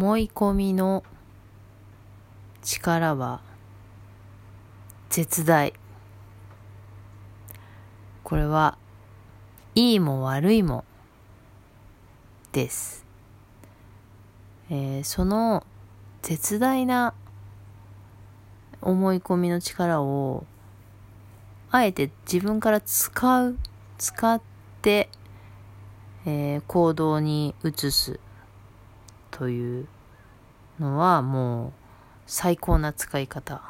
思い込みの力は絶大。これは、いいも悪いもです。えー、その絶大な思い込みの力を、あえて自分から使う、使って、えー、行動に移すというのはもう最高な使い方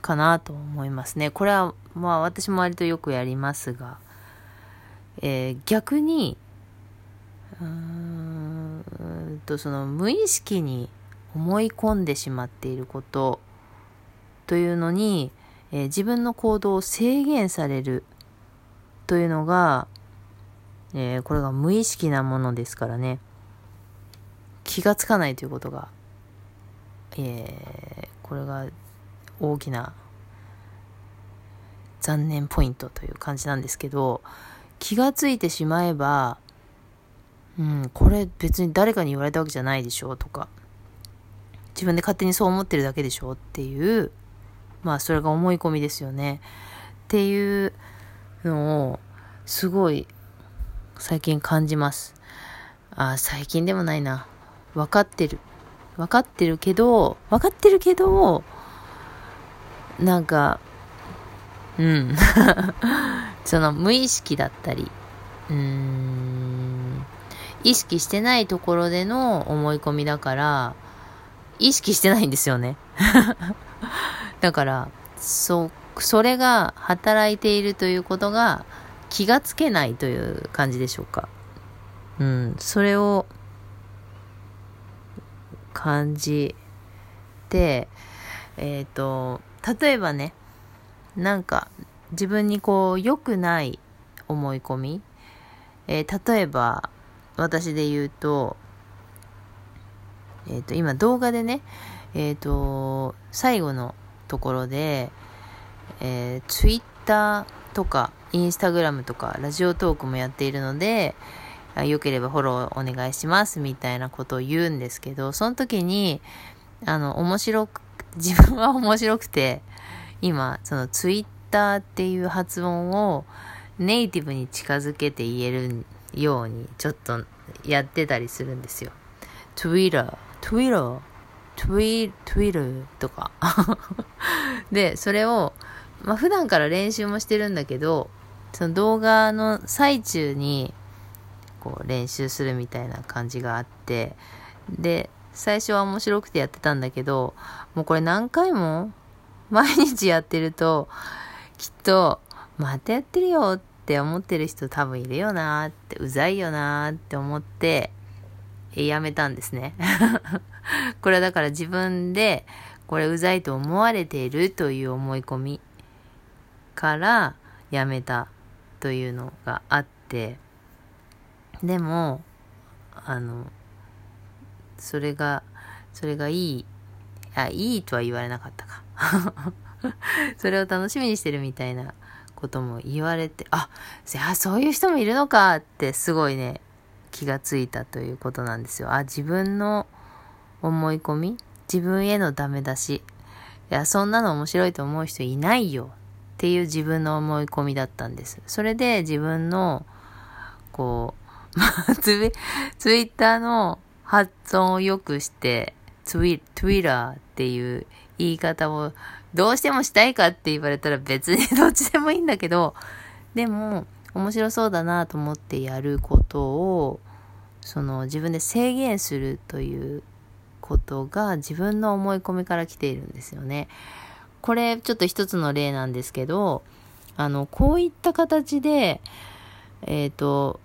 かなと思いますね。これはまあ私も割とよくやりますが、えー、逆に、うーんとその無意識に思い込んでしまっていることというのに、えー、自分の行動を制限されるというのが、えー、これが無意識なものですからね。気がつかないということが、えー、これが大きな残念ポイントという感じなんですけど、気がついてしまえば、うん、これ別に誰かに言われたわけじゃないでしょうとか、自分で勝手にそう思ってるだけでしょっていう、まあそれが思い込みですよね。っていうのを、すごい最近感じます。あ、最近でもないな。分かってる。分かってるけど、分かってるけど、なんか、うん。その無意識だったり、うーん、意識してないところでの思い込みだから、意識してないんですよね。だから、そ、それが働いているということが気がつけないという感じでしょうか。うん、それを感じ。て、えっ、ー、と、例えばね、なんか自分にこう良くない思い込み、えー、例えば私で言うと、えっ、ー、と、今動画でね、えっ、と、最後のところで、えー、Twitter とか、インスタグラムとか、ラジオトークもやっているので、よければフォローお願いしますみたいなことを言うんですけど、その時に、あの、面白く、自分は面白くて、今、そのツイッターっていう発音をネイティブに近づけて言えるようにちょっとやってたりするんですよ。Twitter、Twitter、Twitter とか。で、それを、まあ普段から練習もしてるんだけど、その動画の最中にこう練習するみたいな感じがあって、で、最初は面白くてやってたんだけど、もうこれ何回も 毎日やってると、きっと、またやってるよって思ってる人多分いるよなって、うざいよなって思って、やめたんですね。これはだから自分で、これうざいと思われているという思い込みからやめたというのがあって、でも、あの、それが、それがいい、あ、いいとは言われなかったか。それを楽しみにしてるみたいなことも言われて、あ、あそういう人もいるのかってすごいね、気がついたということなんですよ。あ、自分の思い込み自分へのダメ出し。いや、そんなの面白いと思う人いないよっていう自分の思い込みだったんです。それで自分の、こう、ツイツイッターの発音を良くして、ツイ、ツイラーっていう言い方をどうしてもしたいかって言われたら別にどっちでもいいんだけど、でも面白そうだなと思ってやることを、その自分で制限するということが自分の思い込みから来ているんですよね。これちょっと一つの例なんですけど、あの、こういった形で、えっ、ー、と、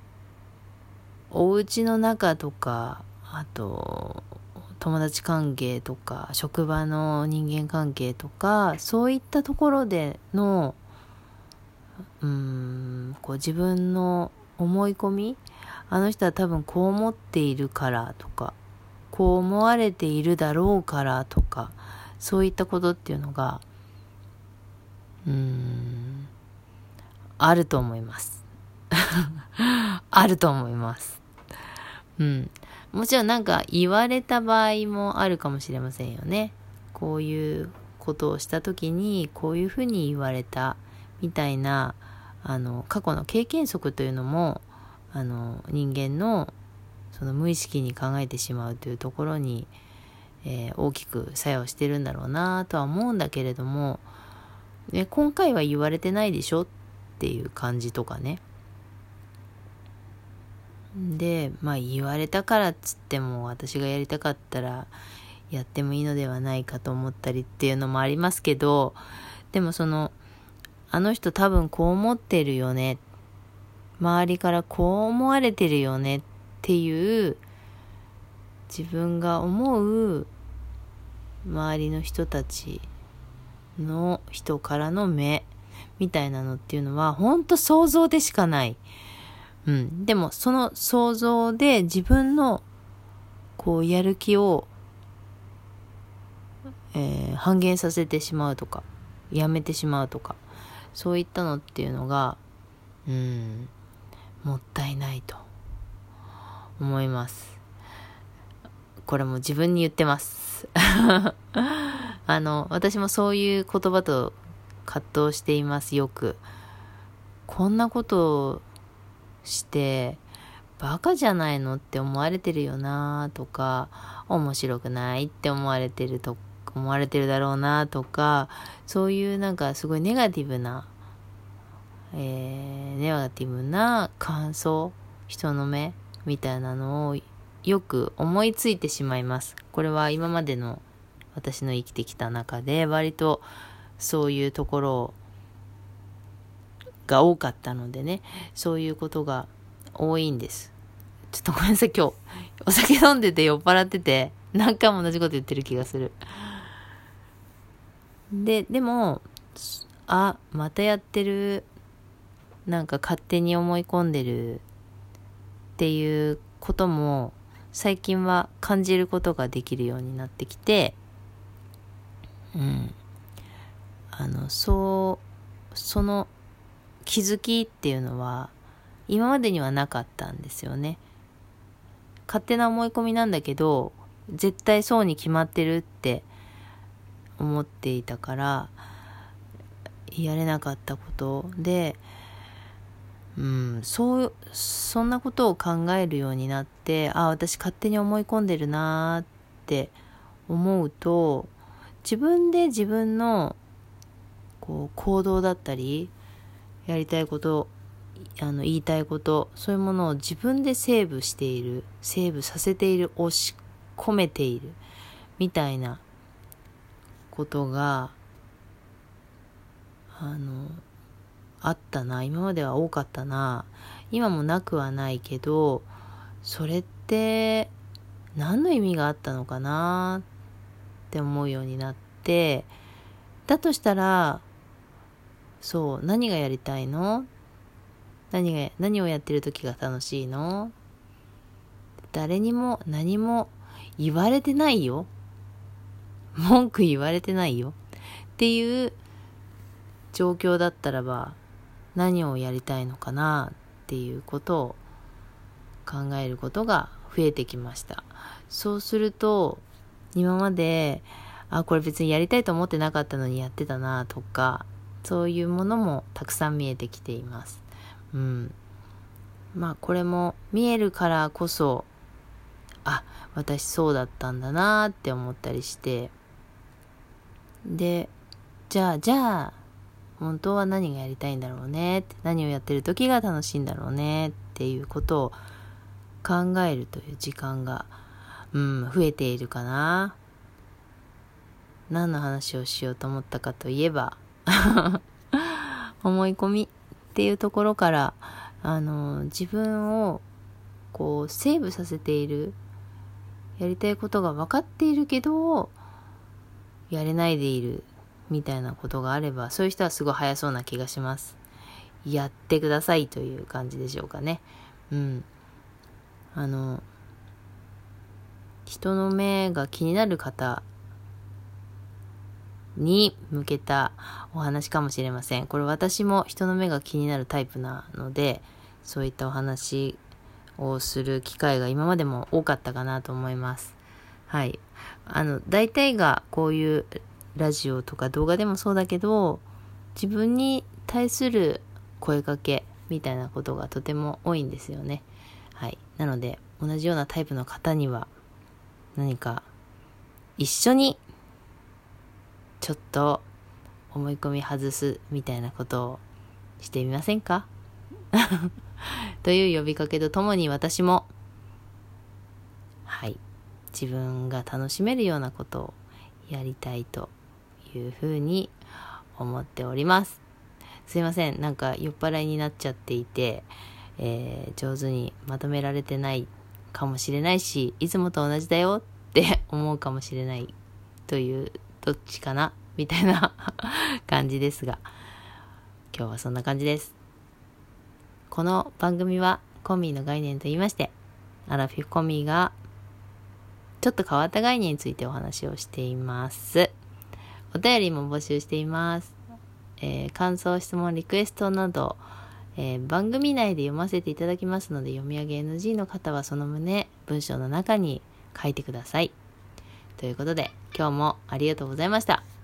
お家の中とか、あと、友達関係とか、職場の人間関係とか、そういったところでの、うん、こう自分の思い込みあの人は多分こう思っているからとか、こう思われているだろうからとか、そういったことっていうのが、うん、あると思います。あると思います。うん。もちろんなんか言われた場合もあるかもしれませんよね。こういうことをした時にこういうふうに言われたみたいなあの過去の経験則というのもあの人間のその無意識に考えてしまうというところに、えー、大きく作用してるんだろうなとは思うんだけれども、ね、今回は言われてないでしょっていう感じとかねでまあ言われたからっつっても私がやりたかったらやってもいいのではないかと思ったりっていうのもありますけどでもそのあの人多分こう思ってるよね周りからこう思われてるよねっていう自分が思う周りの人たちの人からの目みたいなのっていうのは本当想像でしかない。うん。でも、その想像で自分の、こう、やる気を、えー、半減させてしまうとか、やめてしまうとか、そういったのっていうのが、うん、もったいないと思います。これも自分に言ってます。あの、私もそういう言葉と葛藤しています、よく。こんなことしてバカじゃないのって思われてるよなとか面白くないって思われてると思われてるだろうなとかそういうなんかすごいネガティブな、えー、ネガティブな感想人の目みたいなのをよく思いついてしまいます。これは今までの私の生きてきた中で割とそういうところをが多かったのでね、そういうことが多いんです。ちょっとごめんなさい、今日。お酒飲んでて酔っ払ってて、何回も同じこと言ってる気がする。で、でも、あ、またやってる。なんか勝手に思い込んでるっていうことも最近は感じることができるようになってきて、うん。あの、そう、その気づきっていうのは今までにはなかったんですよね。勝手な思い込みなんだけど絶対そうに決まってるって思っていたからやれなかったことでうんそうそんなことを考えるようになってあ私勝手に思い込んでるなーって思うと自分で自分のこう行動だったりやりたいことあの言いたいことそういうものを自分でセーブしているセーブさせている押し込めているみたいなことがあのあったな今までは多かったな今もなくはないけどそれって何の意味があったのかなって思うようになってだとしたらそう、何がやりたいの？何が、何をやってる時が楽しいの？誰にも何も言われてないよ。文句言われてないよ。っていう状況だったらば何をやりたいのかな？っていうことを考えることが増えてきました。そうすると今まであ、これ別にやりたいと思ってなかったのにやってたなとかそういうものもたくさん見えてきています。うん。まあこれも見えるからこそ、あ、私そうだったんだなって思ったりして、で、じゃあ、じゃあ、本当は何がやりたいんだろうねって何をやってる時が楽しいんだろうねっていうことを考えるという時間が、うん、増えているかな。何の話をしようと思ったかといえば、思い込みっていうところから、あの、自分をこうセーブさせている、やりたいことが分かっているけど、やれないでいるみたいなことがあれば、そういう人はすごい早そうな気がします。やってくださいという感じでしょうかね。うん。あの、人の目が気になる方に向けたお話かもしれません。これ私も人の目が気になるタイプなので、そういったお話をする機会が今までも多かったかなと思います。はい。あの、大体がこういうラジオとか動画でもそうだけど、自分に対する声かけみたいなことがとても多いんですよね。はい。なので、同じようなタイプの方には、何か、一緒に、ちょっと、思い込み外すみたいなことをしてみませんか？という呼びかけとともに私も、はい。自分が楽しめるようなことをやりたいというふうに思っております。すいません。なんか酔っ払いになっちゃっていて、えー、上手にまとめられてないかもしれないし、いつもと同じだよって思うかもしれないという、どっちかな？みたいな 感じですが、今日はそんな感じです。この番組はコミーの概念と言いまして、アラフィフコミーがちょっと変わった概念についてお話をしています。お便りも募集しています。えー、感想、質問、リクエストなど、えー、番組内で読ませていただきますので、読み上げ NG の方はその旨、文章の中に書いてください。ということで、今日もありがとうございました。